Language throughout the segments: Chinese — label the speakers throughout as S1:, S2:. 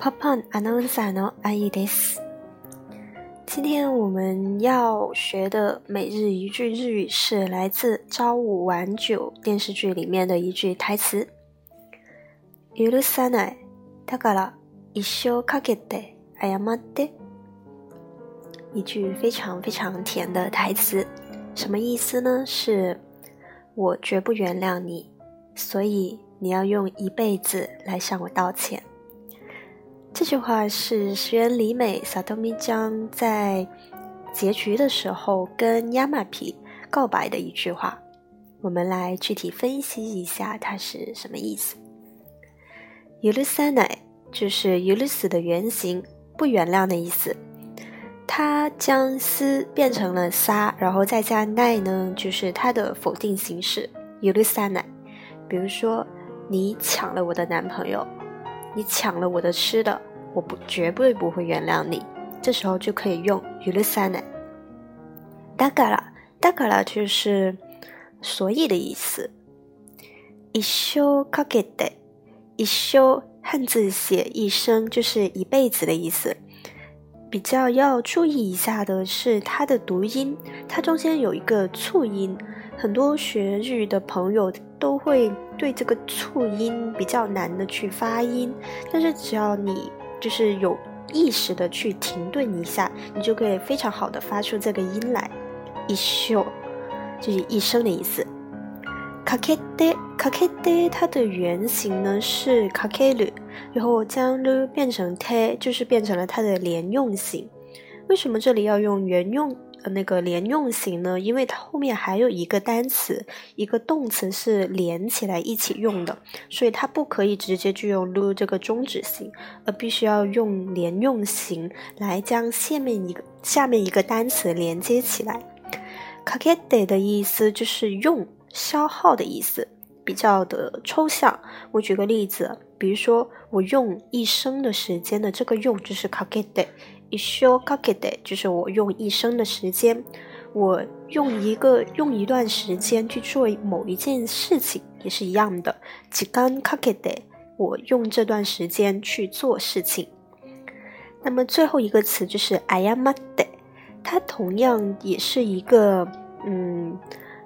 S1: Pop on announcer no ai des。今天我们要学的每日一句日语是来自《朝五晚九》电视剧里面的一句台词。許さない。だから一生かけて謝って。一句非常非常甜的台词，什么意思呢？是我绝不原谅你，所以你要用一辈子来向我道歉。 这句话是石原里美萨多米江在结局的时候跟亚麻皮告白的一句话。我们来具体分析一下它是什么意思。尤鲁塞奈就是尤鲁斯的原型，不原谅的意思。他将斯变成了撒，然后再加奈呢，就是它的否定形式尤鲁塞奈。比如说，你抢了我的男朋友。你抢了我的吃的，我不绝对不会原谅你。这时候就可以用ユルサネ。だから、だから就是所以的意思。一生かけて、一生汉字写一生就是一辈子的意思。比较要注意一下的是它的读音，它中间有一个促音。很多学日语的朋友都会对这个促音比较难的去发音，但是只要你 就是有意识的去停顿一下，你就可以非常好的发出这个音来。一休就是一生的意思。かけてかけて它的原型呢是かける，然后将る变成て，就是变成了它的连用型。为什么这里要用原用？ 那个连用型呢？因为它后面还有一个单词，一个动词是连起来一起用的，所以它不可以直接就用 lu 这个终止型，而必须要用连用型来将下面一个下面一个单词连接起来。kakete 的意思就是用、消耗的意思，比较的抽象。我举个例子，比如说我用一生的时间的这个用就是 kakete。一生かけて就是我用一生的时间，我用一个用一段时间去做某一件事情，也是一样的。時間かけて我用这段时间去做事情。那么最后一个词就是謝って，它同样也是一个，嗯，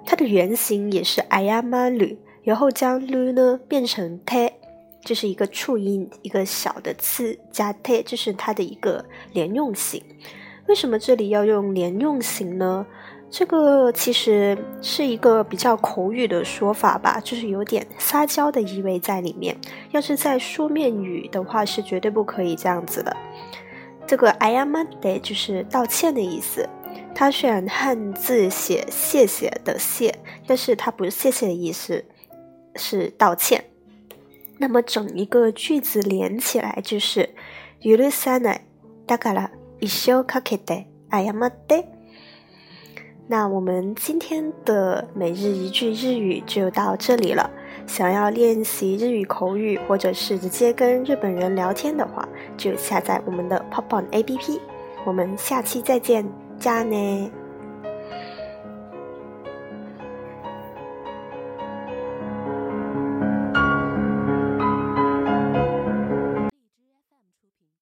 S1: 它的原型也是謝る，然后将る呢变成て。 这是一个促音，一个小的字加 t，这是它的一个连用型。为什么这里要用连用型呢？这个其实是一个比较口语的说法吧，就是有点撒娇的意味在里面。要是在书面语的话，是绝对不可以这样子的。这个 I am a day 就是道歉的意思。它虽然汉字写谢谢的谢，但是它不是谢谢的意思，是道歉。那么整一个句子连起来就是，許さない。だから一生かけて謝って。那我们今天的每日一句日语就到这里了。想要练习日语口语，或者是直接跟日本人聊天的话，就下载我们的 Pop On APP。我们下期再见，加呢。